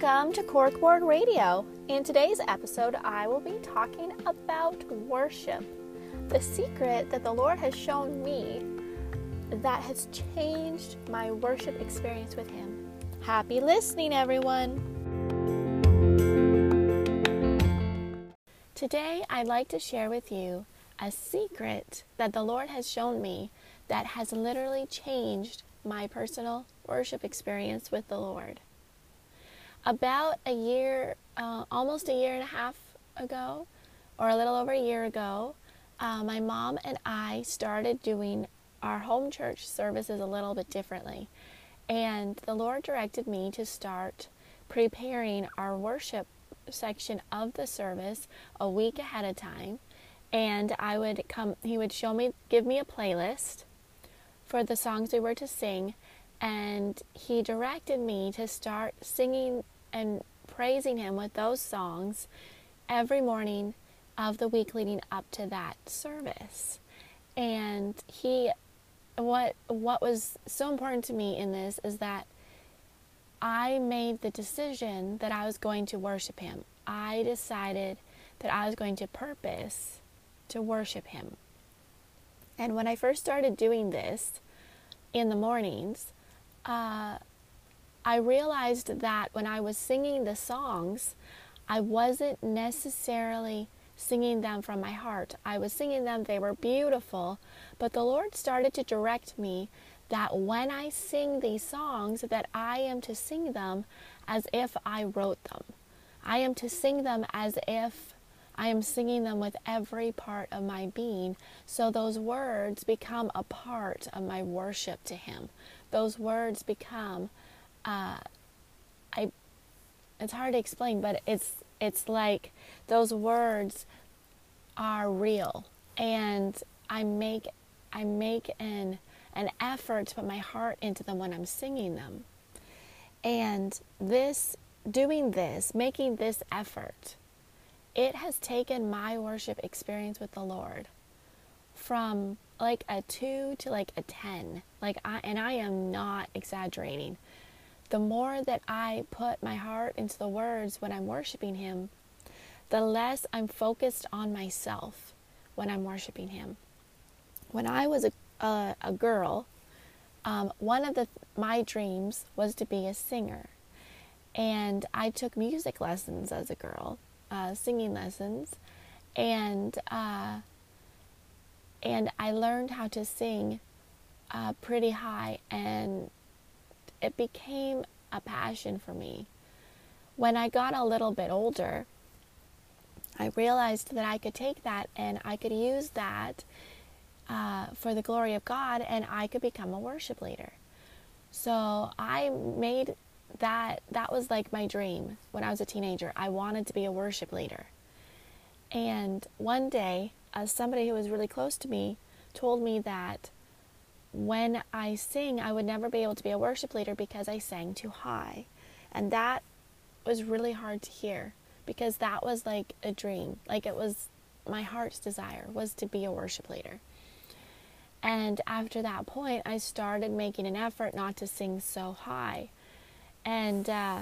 Welcome to Corkboard Radio. In today's episode, I will be talking about worship, the secret that the Lord has shown me that has changed my worship experience with Him. Happy listening, everyone. Today, I'd like to share with you a secret that the Lord has shown me that has literally changed my personal worship experience with the Lord about a year, uh, almost a year and a half ago, or a little over a year ago, uh, my mom and I started doing our home church services a little bit differently. And the Lord directed me to start preparing our worship section of the service a week ahead of time. And I would come, he would show me, give me a playlist for the songs we were to sing. And he directed me to start singing and praising Him with those songs every morning of the week leading up to that service. And He, what what was so important to me in this is that I made the decision that I was going to worship Him. I decided that I was going to purpose to worship Him. And when I first started doing this in the mornings, uh, I realized that when I was singing the songs, I wasn't necessarily singing them from my heart. I was singing them, they were beautiful, but the Lord started to direct me that when I sing these songs that I am to sing them as if I wrote them. I am to sing them as if I am singing them with every part of my being. So those words become a part of my worship to Him. Those words become uh, I it's hard to explain, but it's it's like those words are real, and I make I make an an effort to put my heart into them when I'm singing them, and this doing this, making this effort, it has taken my worship experience with the Lord from like a two to like a ten, like I and I am not exaggerating the more that I put my heart into the words when I'm worshiping Him, the less I'm focused on myself when I'm worshiping Him. When I was a, a, a girl, um, one of the, my dreams was to be a singer. And I took music lessons as a girl, uh, singing lessons, and uh, and I learned how to sing uh, pretty high and it became a passion for me. When I got a little bit older, I realized that I could take that and I could use that uh, for the glory of God and I could become a worship leader. So I made that, that was like my dream when I was a teenager. I wanted to be a worship leader. And one day, uh, somebody who was really close to me told me that when I sing, I would never be able to be a worship leader because I sang too high. And that was really hard to hear because that was like a dream. Like it was my heart's desire was to be a worship leader. And after that point, I started making an effort not to sing so high. And uh,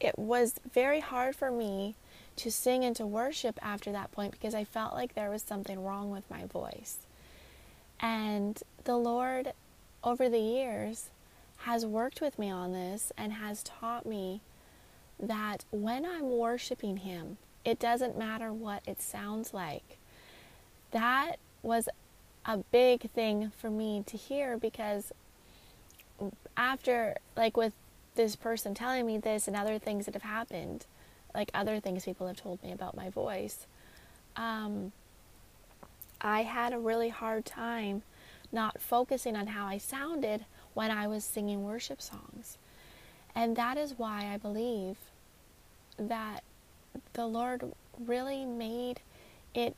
it was very hard for me to sing and to worship after that point because I felt like there was something wrong with my voice. And the Lord, over the years, has worked with me on this and has taught me that when I'm worshiping Him, it doesn't matter what it sounds like. That was a big thing for me to hear because after, like, with this person telling me this and other things that have happened, like other things people have told me about my voice, um, I had a really hard time not focusing on how I sounded when I was singing worship songs. And that is why I believe that the Lord really made it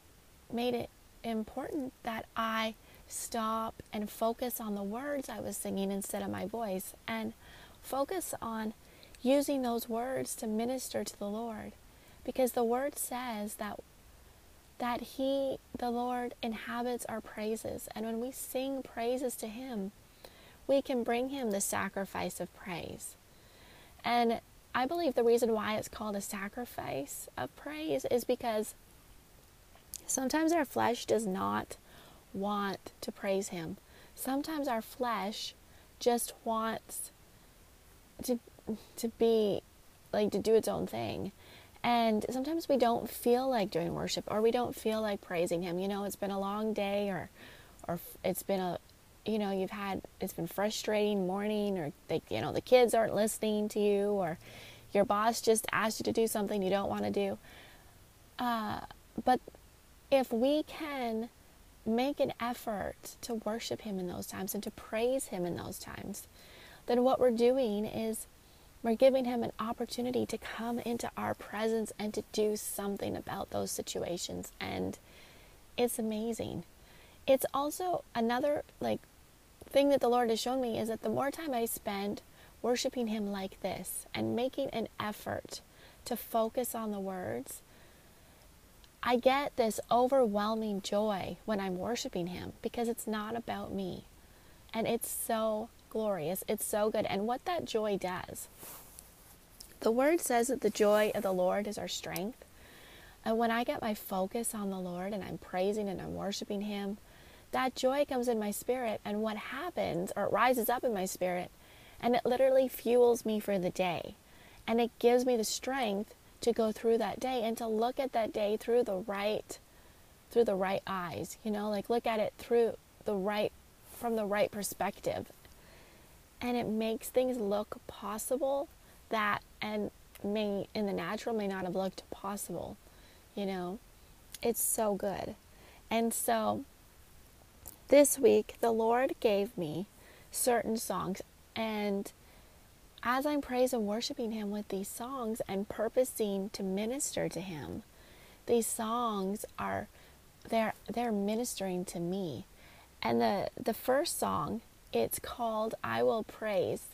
made it important that I stop and focus on the words I was singing instead of my voice and focus on using those words to minister to the Lord because the word says that that He, the Lord, inhabits our praises. And when we sing praises to Him, we can bring Him the sacrifice of praise. And I believe the reason why it's called a sacrifice of praise is because sometimes our flesh does not want to praise Him. Sometimes our flesh just wants to to be like to do its own thing. And sometimes we don't feel like doing worship or we don't feel like praising him. You know, it's been a long day or or it's been a you know, you've had it's been frustrating morning or they you know, the kids aren't listening to you or your boss just asked you to do something you don't want to do. Uh, but if we can make an effort to worship him in those times and to praise him in those times, then what we're doing is we're giving him an opportunity to come into our presence and to do something about those situations. And it's amazing. It's also another like thing that the Lord has shown me is that the more time I spend worshiping him like this and making an effort to focus on the words, I get this overwhelming joy when I'm worshiping him because it's not about me. And it's so glorious. It's so good. And what that joy does, the word says that the joy of the Lord is our strength. And when I get my focus on the Lord and I'm praising and I'm worshiping Him, that joy comes in my spirit. And what happens, or it rises up in my spirit, and it literally fuels me for the day. And it gives me the strength to go through that day and to look at that day through the right through the right eyes you know like look at it through the right from the right perspective and it makes things look possible that and may in the natural may not have looked possible you know? It's so good. And so this week the lord gave me certain songs and as i'm praising and worshiping him with these songs and purposing to minister to him these songs are they're they're ministering to me. And the the first song it's called I Will Praise.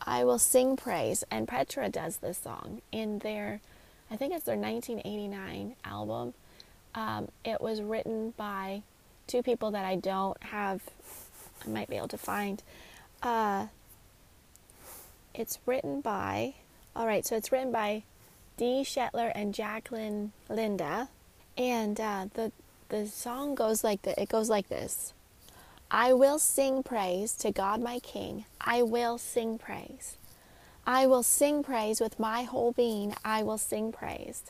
I Will Sing Praise. And Petra does this song in their, I think it's their 1989 album. Um, it was written by two people that I don't have, I might be able to find. Uh, it's written by, all right, so it's written by Dee Shetler and Jacqueline Linda. And uh, the, the song goes like the, it goes like this. I will sing praise to God my King. I will sing praise. I will sing praise with my whole being. I will sing praise.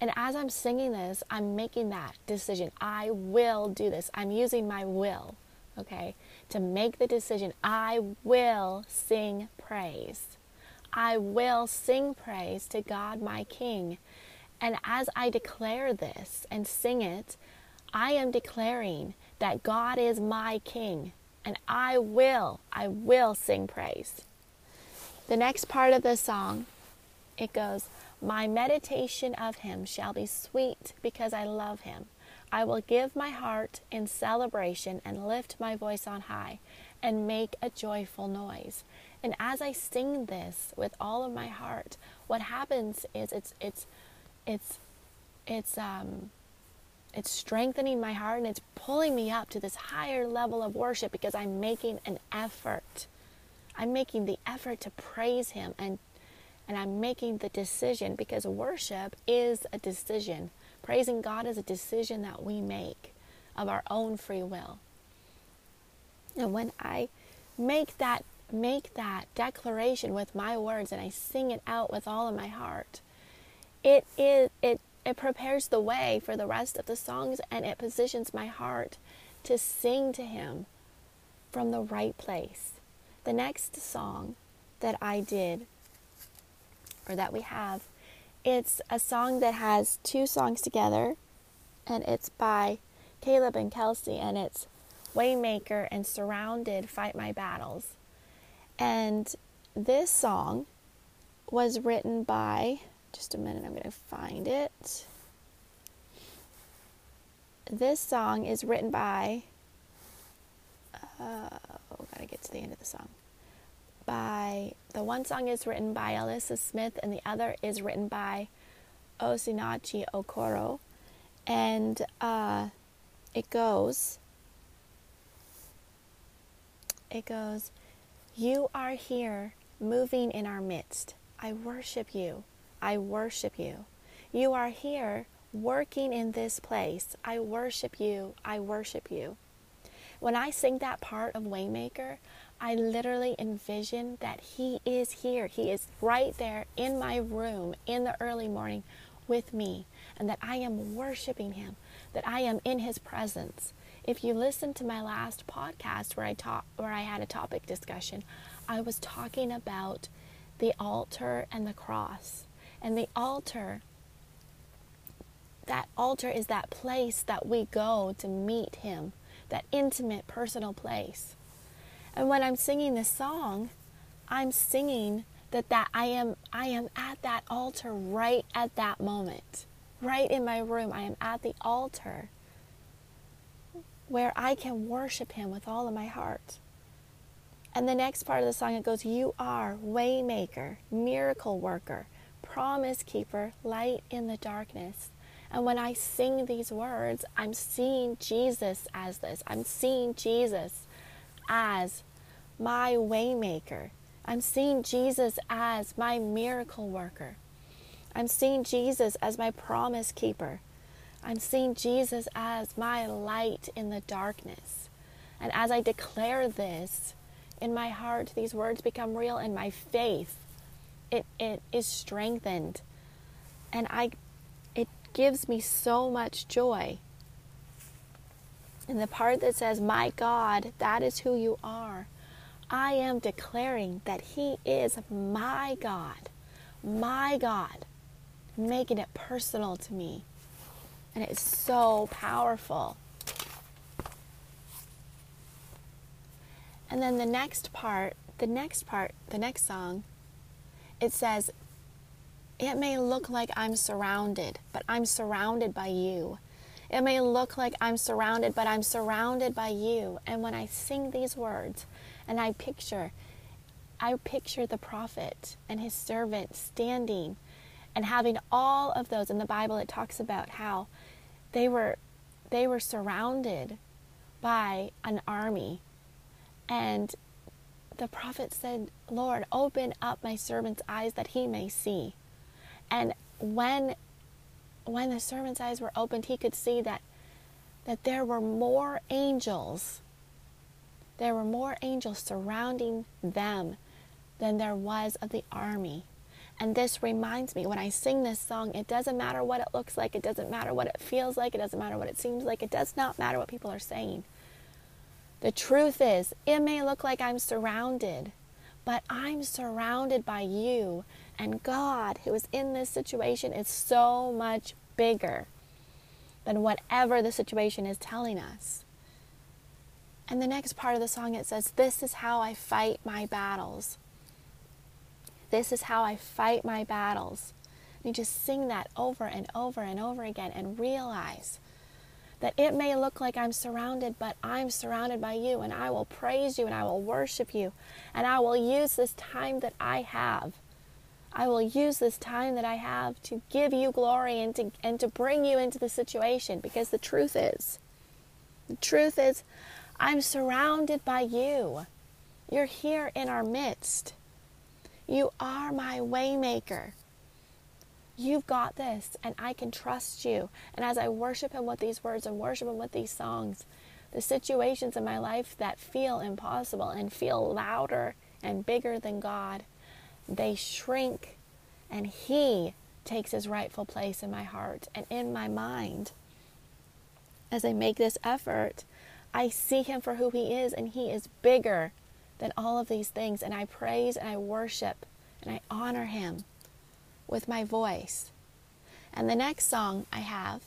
And as I'm singing this, I'm making that decision. I will do this. I'm using my will, okay, to make the decision. I will sing praise. I will sing praise to God my King. And as I declare this and sing it, I am declaring that God is my King, and I will, I will sing praise. The next part of the song, it goes, My meditation of him shall be sweet because I love him. I will give my heart in celebration and lift my voice on high and make a joyful noise. And as I sing this with all of my heart, what happens is it's it's it's it's um it's strengthening my heart and it's pulling me up to this higher level of worship because I'm making an effort. I'm making the effort to praise him and and I'm making the decision because worship is a decision. Praising God is a decision that we make of our own free will. And when I make that make that declaration with my words and I sing it out with all of my heart, it is it it prepares the way for the rest of the songs and it positions my heart to sing to Him from the right place. The next song that I did, or that we have, it's a song that has two songs together, and it's by Caleb and Kelsey, and it's Waymaker and Surrounded Fight My Battles. And this song was written by just a minute, I'm going to find it. This song is written by, uh, oh, gotta get to the end of the song. By, the one song is written by Elyssa Smith, and the other is written by Osinachi Okoro. And uh, it goes, it goes, You are here moving in our midst. I worship you. I worship you. You are here working in this place. I worship you. I worship you. When I sing that part of Waymaker, I literally envision that He is here. He is right there in my room in the early morning with me, and that I am worshiping Him, that I am in His presence. If you listen to my last podcast where I talk, where I had a topic discussion, I was talking about the altar and the cross. And the altar, that altar is that place that we go to meet Him that intimate personal place. And when I'm singing this song, I'm singing that that I am I am at that altar right at that moment. Right in my room, I am at the altar where I can worship him with all of my heart. And the next part of the song it goes, "You are waymaker, miracle worker, promise keeper, light in the darkness." And when I sing these words, I'm seeing Jesus as this. I'm seeing Jesus as my waymaker. I'm seeing Jesus as my miracle worker. I'm seeing Jesus as my promise keeper. I'm seeing Jesus as my light in the darkness. And as I declare this in my heart, these words become real and my faith it, it is strengthened. And I it gives me so much joy. And the part that says, My God, that is who you are, I am declaring that He is my God, my God, making it personal to me. And it's so powerful. And then the next part, the next part, the next song, it says, it may look like I'm surrounded, but I'm surrounded by you. It may look like I'm surrounded, but I'm surrounded by you. And when I sing these words and I picture, I picture the prophet and his servant standing and having all of those in the Bible it talks about how they were they were surrounded by an army and the prophet said, Lord, open up my servant's eyes that he may see. And when when the servant's eyes were opened, he could see that that there were more angels. There were more angels surrounding them than there was of the army. And this reminds me when I sing this song, it doesn't matter what it looks like, it doesn't matter what it feels like, it doesn't matter what it seems like, it does not matter what people are saying. The truth is, it may look like I'm surrounded, but I'm surrounded by you and God, who is in this situation, is so much bigger than whatever the situation is telling us. And the next part of the song it says, This is how I fight my battles. This is how I fight my battles. And you just sing that over and over and over again and realize that it may look like I'm surrounded, but I'm surrounded by you, and I will praise you and I will worship you, and I will use this time that I have I will use this time that I have to give you glory and to, and to bring you into the situation because the truth is, the truth is, I'm surrounded by you. You're here in our midst. You are my waymaker. You've got this, and I can trust you. And as I worship Him with these words and worship Him with these songs, the situations in my life that feel impossible and feel louder and bigger than God, they shrink, and He takes His rightful place in my heart and in my mind. As I make this effort, I see Him for who He is, and He is bigger than all of these things. And I praise and I worship and I honor Him with my voice. And the next song I have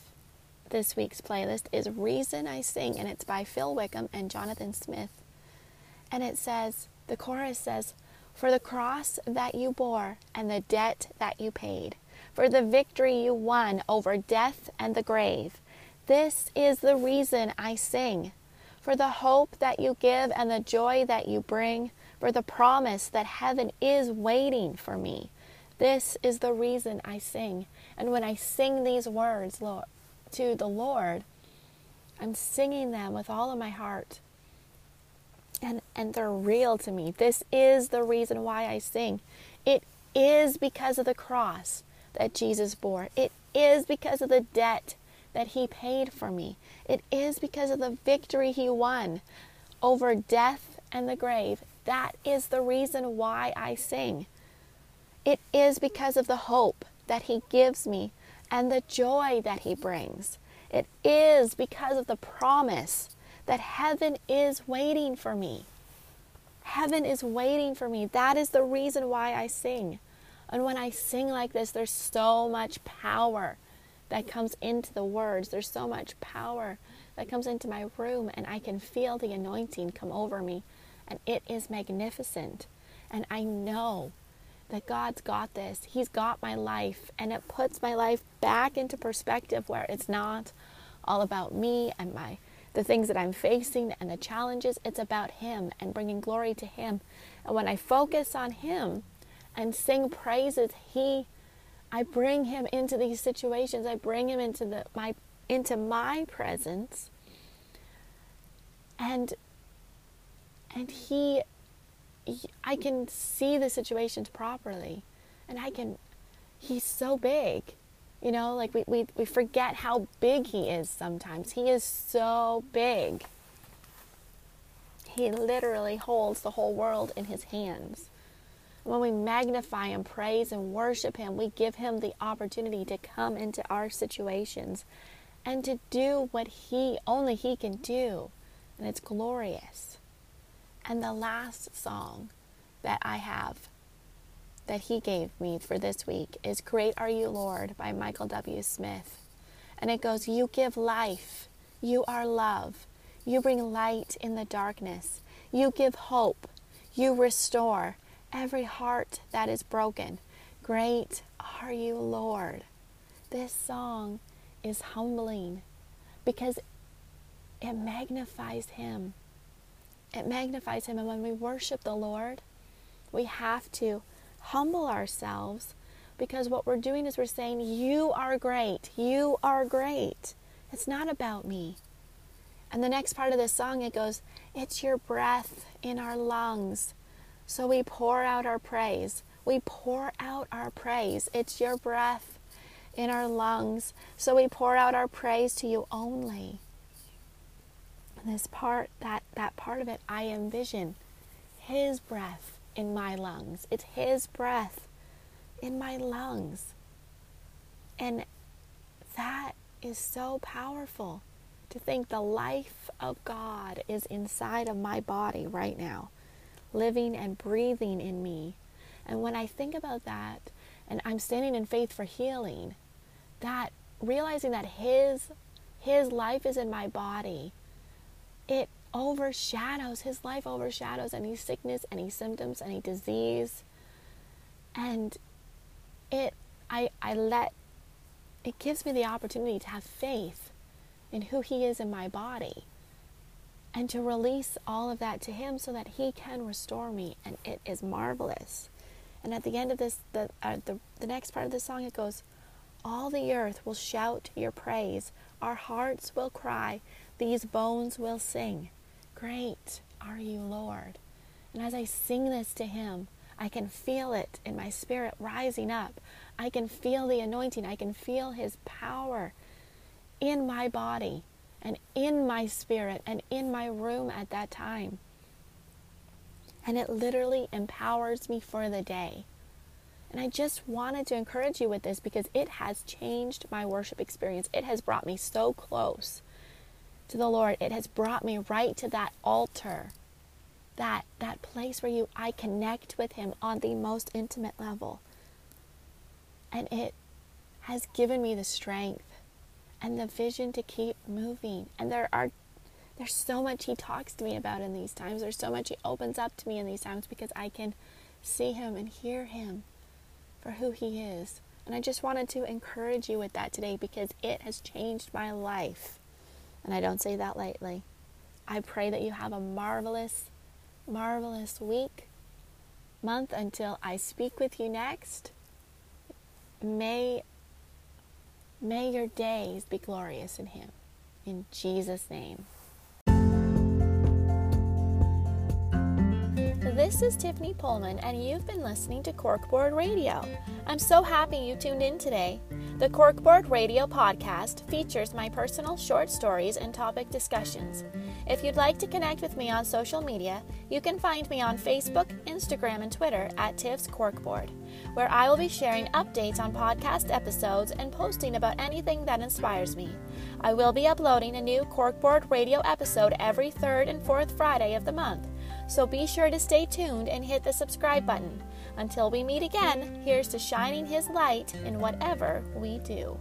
this week's playlist is Reason I Sing, and it's by Phil Wickham and Jonathan Smith. And it says, the chorus says, for the cross that you bore and the debt that you paid, for the victory you won over death and the grave. This is the reason I sing, for the hope that you give and the joy that you bring, for the promise that heaven is waiting for me. This is the reason I sing. And when I sing these words Lord, to the Lord, I'm singing them with all of my heart. and, and they're real to me. This is the reason why I sing. It is because of the cross that Jesus bore. It is because of the debt that he paid for me. It is because of the victory he won over death and the grave. That is the reason why I sing. It is because of the hope that he gives me and the joy that he brings. It is because of the promise that heaven is waiting for me. Heaven is waiting for me. That is the reason why I sing. And when I sing like this, there's so much power that comes into the words. There's so much power that comes into my room, and I can feel the anointing come over me. And it is magnificent. And I know that God's got this. He's got my life, and it puts my life back into perspective where it's not all about me and my the things that I'm facing and the challenges. It's about Him and bringing glory to Him. And when I focus on Him and sing praises, He, I bring Him into these situations. I bring Him into the my into my presence, and and He I can see the situations properly and I can he's so big. You know, like we, we, we forget how big he is sometimes. He is so big. He literally holds the whole world in his hands. When we magnify and praise and worship him, we give him the opportunity to come into our situations and to do what he only he can do. And it's glorious. And the last song that I have that he gave me for this week is Great Are You, Lord by Michael W. Smith. And it goes, You give life. You are love. You bring light in the darkness. You give hope. You restore every heart that is broken. Great are you, Lord. This song is humbling because it magnifies Him. It magnifies Him. And when we worship the Lord, we have to humble ourselves because what we're doing is we're saying, You are great. You are great. It's not about me. And the next part of the song, it goes, It's your breath in our lungs. So we pour out our praise. We pour out our praise. It's your breath in our lungs. So we pour out our praise to you only this part, that, that part of it, I envision His breath in my lungs. It's His breath in my lungs. And that is so powerful to think the life of God is inside of my body right now, living and breathing in me. And when I think about that, and I'm standing in faith for healing, that realizing that His His life is in my body it overshadows, his life overshadows any sickness, any symptoms, any disease. And it, I, I let, it gives me the opportunity to have faith in who he is in my body and to release all of that to him so that he can restore me. And it is marvelous. And at the end of this, the, uh, the, the next part of the song, it goes, All the earth will shout your praise, our hearts will cry, these bones will sing, Great are you, Lord. And as I sing this to Him, I can feel it in my spirit rising up. I can feel the anointing. I can feel His power in my body and in my spirit and in my room at that time. And it literally empowers me for the day. And I just wanted to encourage you with this because it has changed my worship experience. It has brought me so close to the Lord, it has brought me right to that altar. That that place where you I connect with him on the most intimate level. And it has given me the strength and the vision to keep moving. And there are there's so much he talks to me about in these times. There's so much he opens up to me in these times because I can see him and hear him for who he is. And I just wanted to encourage you with that today because it has changed my life. And I don't say that lightly. I pray that you have a marvelous, marvelous week, month until I speak with you next. May, may your days be glorious in Him. In Jesus' name. This is Tiffany Pullman, and you've been listening to Corkboard Radio. I'm so happy you tuned in today. The Corkboard Radio podcast features my personal short stories and topic discussions. If you'd like to connect with me on social media, you can find me on Facebook, Instagram, and Twitter at Tiff's Corkboard, where I will be sharing updates on podcast episodes and posting about anything that inspires me. I will be uploading a new Corkboard Radio episode every third and fourth Friday of the month, so be sure to stay tuned and hit the subscribe button. Until we meet again, here's to shining His light in whatever we do.